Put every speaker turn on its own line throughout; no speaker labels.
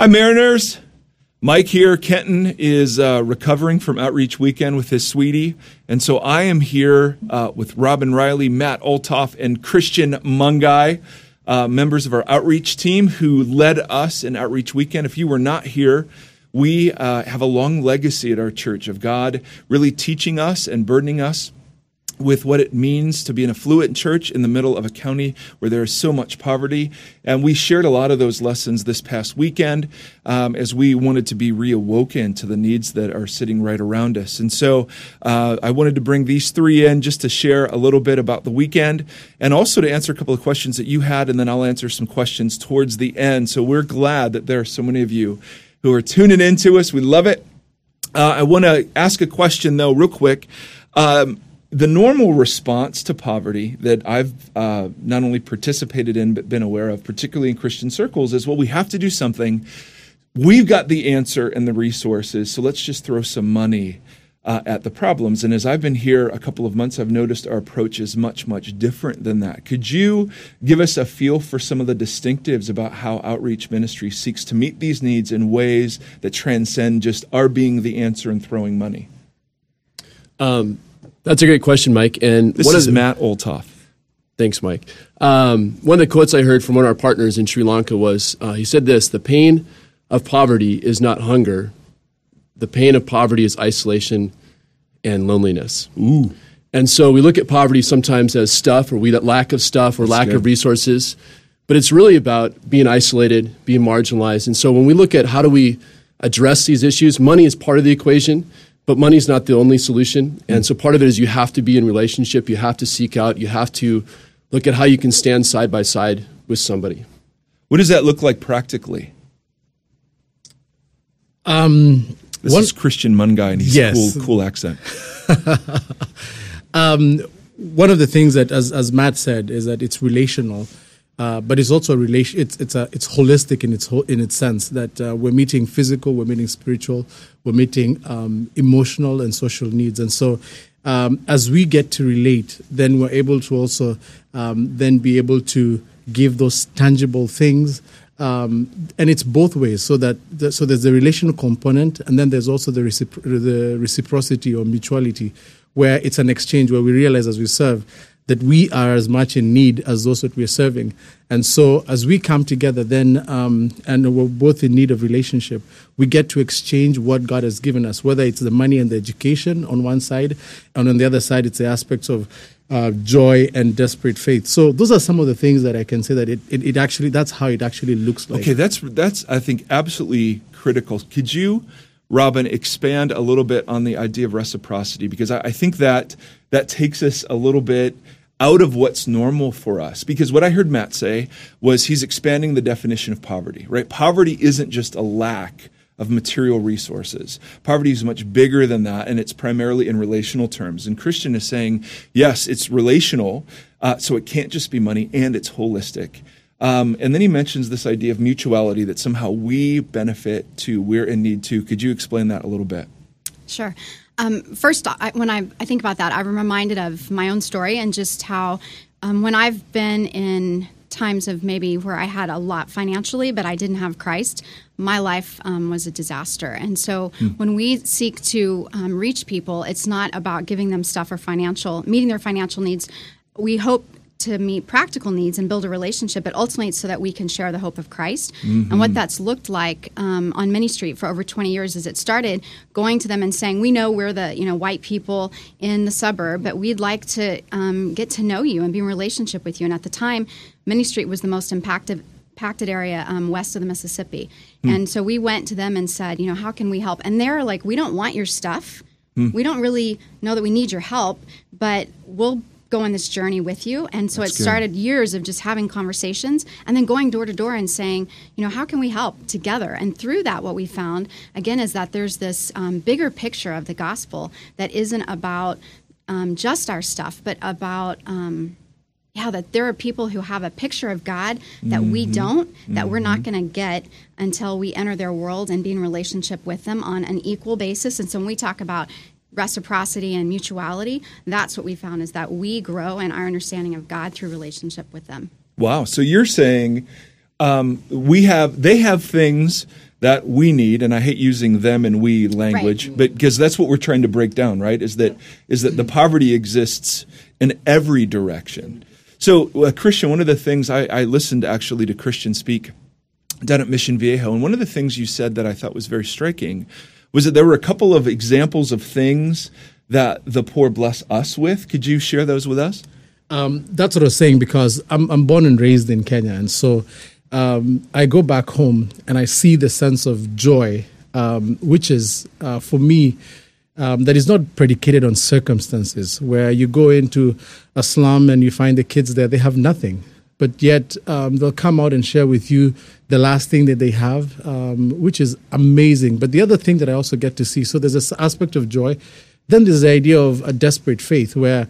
Hi, Mariners. Mike here. Kenton is uh, recovering from Outreach Weekend with his sweetie. And so I am here uh, with Robin Riley, Matt Oltoff, and Christian Mungai, uh, members of our outreach team who led us in Outreach Weekend. If you were not here, we uh, have a long legacy at our church of God really teaching us and burdening us with what it means to be an affluent church in the middle of a county where there is so much poverty. And we shared a lot of those lessons this past weekend um, as we wanted to be reawoken to the needs that are sitting right around us. And so uh, I wanted to bring these three in just to share a little bit about the weekend and also to answer a couple of questions that you had, and then I'll answer some questions towards the end. So we're glad that there are so many of you who are tuning in to us. We love it. Uh, I want to ask a question, though, real quick. Um, the normal response to poverty that I've uh, not only participated in but been aware of, particularly in Christian circles, is well, we have to do something. We've got the answer and the resources, so let's just throw some money uh, at the problems. And as I've been here a couple of months, I've noticed our approach is much, much different than that. Could you give us a feel for some of the distinctives about how outreach ministry seeks to meet these needs in ways that transcend just our being the answer and throwing money?
Um, that's a great question, Mike. And
this is the, Matt Oltoff.
Thanks, Mike. Um, one of the quotes I heard from one of our partners in Sri Lanka was uh, he said this The pain of poverty is not hunger, the pain of poverty is isolation and loneliness.
Ooh.
And so we look at poverty sometimes as stuff, or we lack of stuff, or That's lack good. of resources. But it's really about being isolated, being marginalized. And so when we look at how do we address these issues, money is part of the equation. But money is not the only solution. And so part of it is you have to be in relationship, you have to seek out, you have to look at how you can stand side by side with somebody.
What does that look like practically?
Um,
this one, is Christian Mungai, and he's yes. cool, cool accent.
um, one of the things that, as, as Matt said, is that it's relational. Uh, but it's also a relation. It's it's a it's holistic in its whole, in its sense that uh, we're meeting physical, we're meeting spiritual, we're meeting um, emotional and social needs, and so um, as we get to relate, then we're able to also um, then be able to give those tangible things. Um, and it's both ways, so that the, so there's the relational component, and then there's also the, recipro- the reciprocity or mutuality, where it's an exchange where we realize as we serve that we are as much in need as those that we're serving. And so, as we come together, then, um, and we're both in need of relationship, we get to exchange what God has given us, whether it's the money and the education on one side, and on the other side, it's the aspects of uh, joy and desperate faith. So those are some of the things that I can say that it, it, it, actually that's how it actually looks like.
Okay, that's that's I think absolutely critical. Could you, Robin, expand a little bit on the idea of reciprocity because I, I think that that takes us a little bit out of what's normal for us. Because what I heard Matt say was he's expanding the definition of poverty, right? Poverty isn't just a lack of material resources. Poverty is much bigger than that, and it's primarily in relational terms. And Christian is saying, yes, it's relational, uh, so it can't just be money, and it's holistic. Um, and then he mentions this idea of mutuality that somehow we benefit to, we're in need to. Could you explain that a little bit?
Sure. Um, first, I, when I, I, think about that, I'm reminded of my own story and just how um, when I've been in times of maybe where I had a lot financially, but I didn't have Christ, my life um, was a disaster. And so mm. when we seek to um, reach people, it's not about giving them stuff or financial, meeting their financial needs. We hope to meet practical needs and build a relationship, but ultimately so that we can share the hope of Christ. Mm-hmm. And what that's looked like um, on Minnie Street for over 20 years is it started going to them and saying, "We know we're the you know white people in the suburb, but we'd like to um, get to know you and be in relationship with you." And at the time, Minnie Street was the most impacted impacted area um, west of the Mississippi. Hmm. And so we went to them and said, you know, how can we help? And they're like, we don't want your stuff. Hmm. We don't really know that we need your help, but we'll go on this journey with you. And so That's it started good. years of just having conversations and then going door to door and saying, you know, how can we help together? And through that, what we found, again, is that there's this um, bigger picture of the gospel that isn't about um, just our stuff, but about. Um, yeah, that there are people who have a picture of God that mm-hmm. we don't, that mm-hmm. we're not mm-hmm. going to get until we enter their world and be in relationship with them on an equal basis. And so when we talk about reciprocity and mutuality, that's what we found is that we grow in our understanding of God through relationship with them.
Wow. So you're saying um, we have, they have things that we need and i hate using them and we language
Right.
but because that's what we're trying to break down right is that is that the poverty exists in every direction so uh, christian one of the things I, I listened actually to christian speak down at mission viejo and one of the things you said that i thought was very striking was that there were a couple of examples of things that the poor bless us with could you share those with us
Um, that's what I was saying because I'm, I'm born and raised in Kenya. And so um, I go back home and I see the sense of joy, um, which is, uh, for me, um, that is not predicated on circumstances, where you go into a slum and you find the kids there, they have nothing. But yet um, they'll come out and share with you the last thing that they have, um, which is amazing. But the other thing that I also get to see so there's this aspect of joy. Then there's the idea of a desperate faith where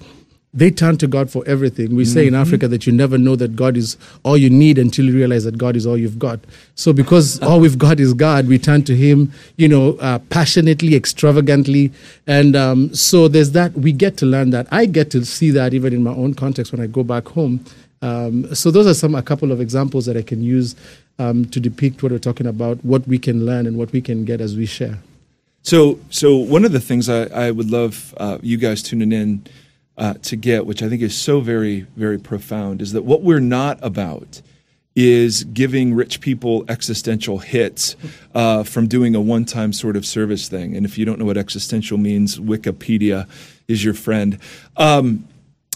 they turn to God for everything. We say in Africa that you never know that God is all you need until you realize that God is all you've got. So because all we've got is God, we turn to Him, you know, uh, passionately, extravagantly, and um, so there's that. We get to learn that. I get to see that even in my own context when I go back home. Um, so those are some a couple of examples that I can use um, to depict what we're talking about, what we can learn, and what we can get as we share.
So, so one of the things I, I would love uh, you guys tuning in uh, to get, which I think is so very, very profound, is that what we're not about is giving rich people existential hits uh, from doing a one-time sort of service thing. And if you don't know what existential means, Wikipedia is your friend. Um,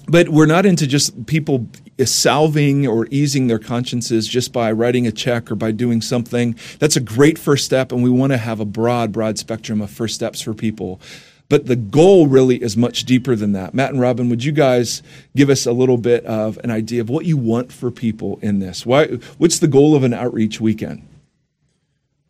but we're not into just people salving or easing their consciences just by writing a check or by doing something. That's a great first step, and we want to have a broad, broad spectrum of first steps for people. But the goal really is much deeper than that. Matt and Robin, would you guys give us a little bit of an idea of what you want for people in this? Why, what's the goal of an outreach weekend?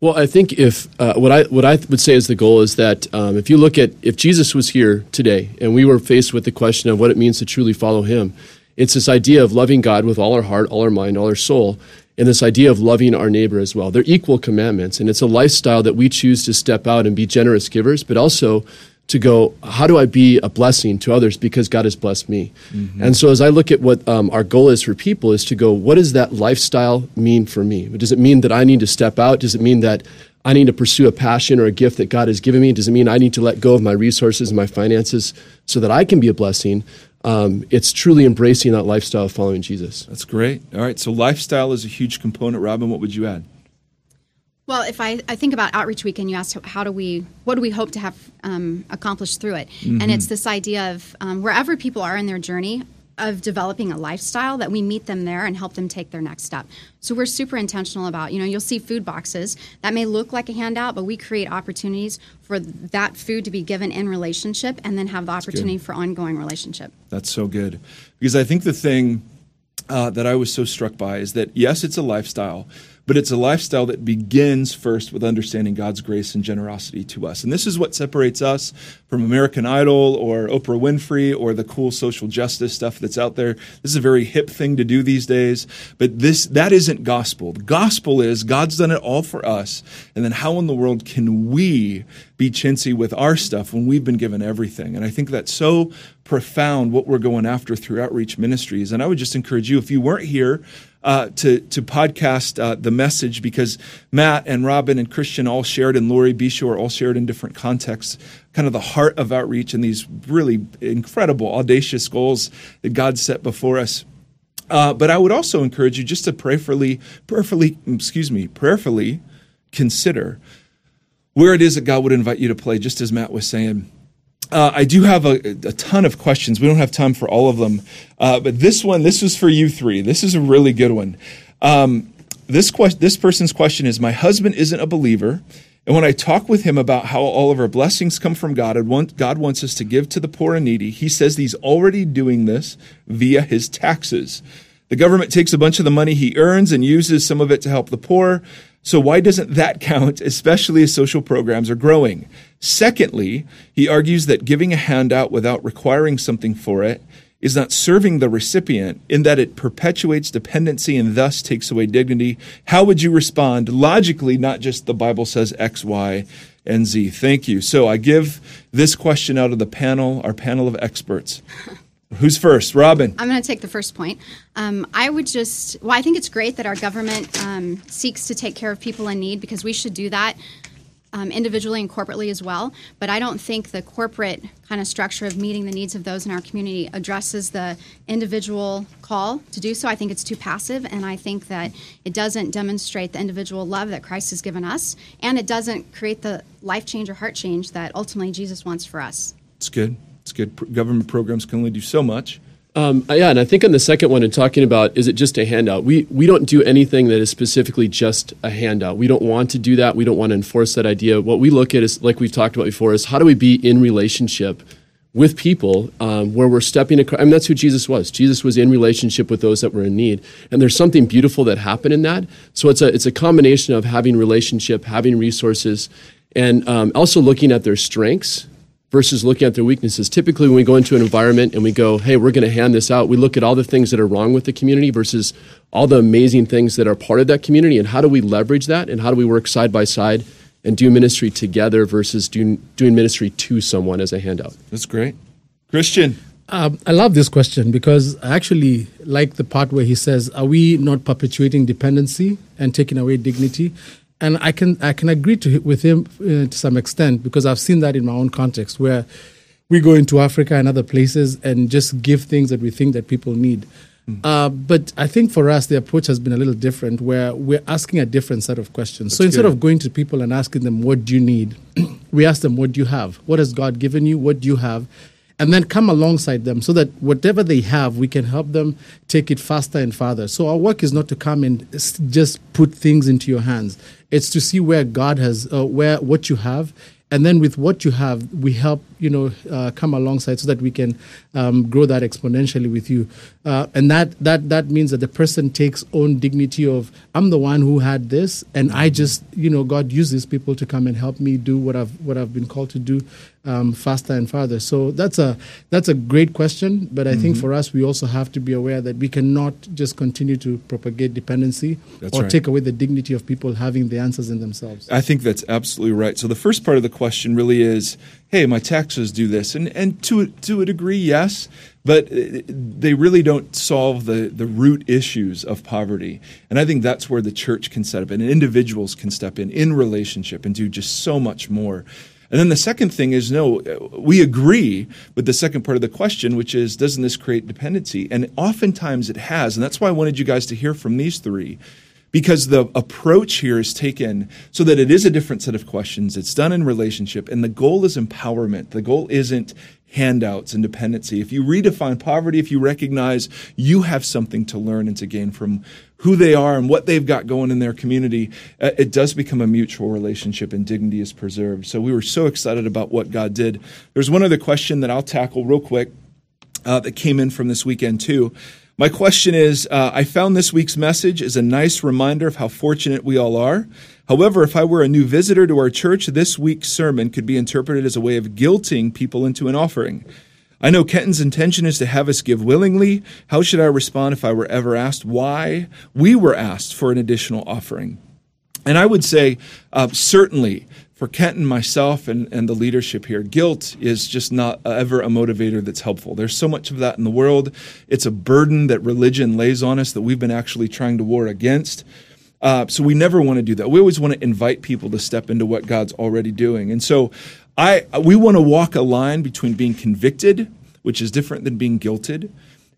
Well, I think if uh, what I what I would say is the goal is that um, if you look at if Jesus was here today and we were faced with the question of what it means to truly follow Him, it's this idea of loving God with all our heart, all our mind, all our soul, and this idea of loving our neighbor as well. They're equal commandments, and it's a lifestyle that we choose to step out and be generous givers, but also to go, how do I be a blessing to others because God has blessed me? And so as I look at what um, our goal is for people is to go, what does that lifestyle mean for me? Does it mean that I need to step out? Does it mean that I need to pursue a passion or a gift that God has given me? Does it mean I need to let go of my resources and my finances so that I can be a blessing? Um, it's truly embracing that lifestyle of following Jesus.
That's great. All right, so lifestyle is a huge component. Robin, what would you add?
Well, if I, I think about Outreach Week and you asked how do we, what do we hope to have um, accomplished through it? And it's this idea of um, wherever people are in their journey of developing a lifestyle that we meet them there and help them take their next step. So we're super intentional about, you know, you'll see food boxes that may look like a handout, but we create opportunities for that food to be given in relationship and then have the opportunity for ongoing relationship.
That's so good. Because I think the thing uh, that I was so struck by is that, yes, it's a lifestyle, but it's a lifestyle that begins first with understanding God's grace and generosity to us. And this is what separates us from American Idol or Oprah Winfrey or the cool social justice stuff that's out there. This is a very hip thing to do these days, but this that isn't gospel. The gospel is God's done it all for us, and then how in the world can we be chintzy with our stuff when we've been given everything? And I think that's so profound what we're going after through outreach ministries. And I would just encourage you if you weren't here uh, to to podcast uh, the message because Matt and Robin and Christian all shared and Lori Beshore all shared in different contexts, kind of the heart of outreach and these really incredible, audacious goals that God set before us. Uh, but I would also encourage you just to prayerfully, prayerfully, excuse me, prayerfully consider where it is that God would invite you to play. Just as Matt was saying, uh, I do have a, a, ton of questions. We don't have time for all of them, uh, but this one, this was for you three. This is a really good one. Um, this question, this person's question is: My husband isn't a believer, and when I talk with him about how all of our blessings come from God and want, God wants us to give to the poor and needy, he says he's already doing this via his taxes. The government takes a bunch of the money he earns and uses some of it to help the poor. So why doesn't that count, especially as social programs are growing? Secondly, he argues that giving a handout without requiring something for it is not serving the recipient in that it perpetuates dependency and thus takes away dignity. How would you respond logically, not just the Bible says X, Y, and Z? Thank you. So I give this question out of the panel, our panel of experts. Who's first? Robin.
I'm going to take the first point. Um, I would just, well, I think it's great that our government um, seeks to take care of people in need because we should do that um, individually and corporately as well. But I don't think the corporate kind of structure of meeting the needs of those in our community addresses the individual call to do so. I think it's too passive, and I think that it doesn't demonstrate the individual love that Christ has given us, and it doesn't create the life change or heart change that ultimately Jesus wants for us.
It's good. It's good. Government programs can only do so much.
Um, yeah, and I think on the second one, in talking about is it just a handout? We we don't do anything that is specifically just a handout. We don't want to do that. We don't want to enforce that idea. What we look at is, like we've talked about before, is how do we be in relationship with people um, where we're stepping across. I mean, that's who Jesus was. Jesus was in relationship with those that were in need, and there's something beautiful that happened in that. So it's a it's a combination of having relationship, having resources, and um, also looking at their strengths versus looking at their weaknesses. Typically, when we go into an environment and we go, hey, we're going to hand this out, we look at all the things that are wrong with the community versus all the amazing things that are part of that community and how do we leverage that and how do we work side by side and do ministry together versus doing, doing ministry to someone as a handout.
That's great. Christian.
Um, I love this question because I actually like the part where he says, Are we not perpetuating dependency and taking away dignity? And I can I can agree to with him uh, to some extent because I've seen that in my own context where we go into Africa and other places and just give things that we think that people need. Mm. Uh, but I think for us the approach has been a little different where we're asking a different set of questions. That's so instead good. of going to people and asking them what do you need, we ask them what do you have? What has God given you? What do you have? And then come alongside them so that whatever they have, we can help them take it faster and farther. So our work is not to come and just put things into your hands. It's to see where God has, uh, where what you have, and then with what you have, we help you know uh, come alongside so that we can um, grow that exponentially with you. Uh, and that that that means that the person takes own dignity of I'm the one who had this, and I just you know God uses people to come and help me do what I've what I've been called to do um, faster and farther. So that's a that's a great question, but I mm-hmm. think for us we also have to be aware that we cannot just continue to propagate dependency that's or right. take away the dignity of people having the answers in themselves.
I think that's absolutely right. So the first part of the question really is, hey, my taxes do this, and and to to a degree, yes but they really don't solve the, the root issues of poverty. And I think that's where the church can step in, and individuals can step in in relationship and do just so much more. And then the second thing is no, we agree with the second part of the question, which is doesn't this create dependency? And oftentimes it has. And that's why I wanted you guys to hear from these three because the approach here is taken so that it is a different set of questions. It's done in relationship, and the goal is empowerment. The goal isn't handouts and dependency. If you redefine poverty, if you recognize you have something to learn and to gain from who they are and what they've got going in their community, uh, it does become a mutual relationship and dignity is preserved. So we were so excited about what God did. There's one other question that I'll tackle real quick uh, that came in from this weekend, too. My question is uh, I found this week's message as a nice reminder of how fortunate we all are. However, if I were a new visitor to our church, this week's sermon could be interpreted as a way of guilting people into an offering. I know Kenton's intention is to have us give willingly. How should I respond if I were ever asked why we were asked for an additional offering? And I would say, uh, certainly, for Kenton, myself, and, and the leadership here, guilt is just not ever a motivator that's helpful. There's so much of that in the world. It's a burden that religion lays on us that we've been actually trying to war against. Uh, so we never want to do that. We always want to invite people to step into what God's already doing. And so I we want to walk a line between being convicted, which is different than being guilted,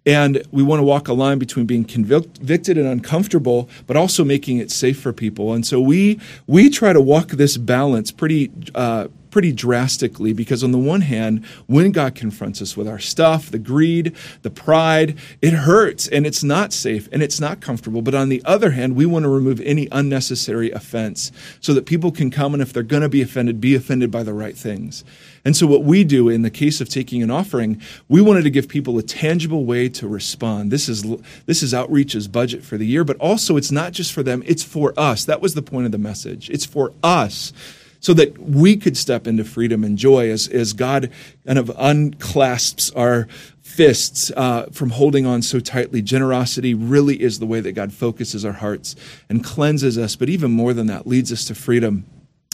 and we want to walk a line between being convicted and uncomfortable, but also making it safe for people. And so we we try to walk this balance pretty uh, pretty drastically because, on the one hand, when God confronts us with our stuff, the greed, the pride, it hurts and it's not safe and it's not comfortable. But on the other hand, we want to remove any unnecessary offense so that people can come and if they're going to be offended, be offended by the right things. And so, what we do in the case of taking an offering, we wanted to give people a tangible way to respond. This is this is Outreach's budget for the year, but also it's not just for them; it's for us. That was the point of the message. It's for us so that we could step into freedom and joy as, as God kind of unclasps our fists uh, from holding on so tightly. Generosity really is the way that God focuses our hearts and cleanses us, but even more than that, leads us to freedom.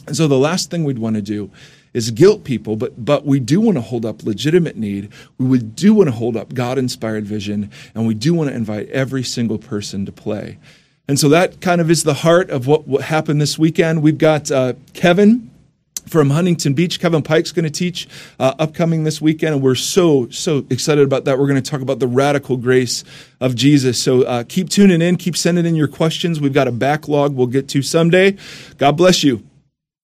And so the last thing we'd want to do is guilt people, but but we do want to hold up legitimate need. We do want to hold up God inspired vision, and we do want to invite every single person to play. And so that kind of is the heart of what, what happened this weekend. We've got uh, Kevin from Huntington Beach. Kevin Pike's going to teach uh, upcoming this weekend, and we're so, so excited about that. We're going to talk about the radical grace of Jesus. So uh, keep tuning in, keep sending in your questions. We've got a backlog we'll get to someday. God bless you.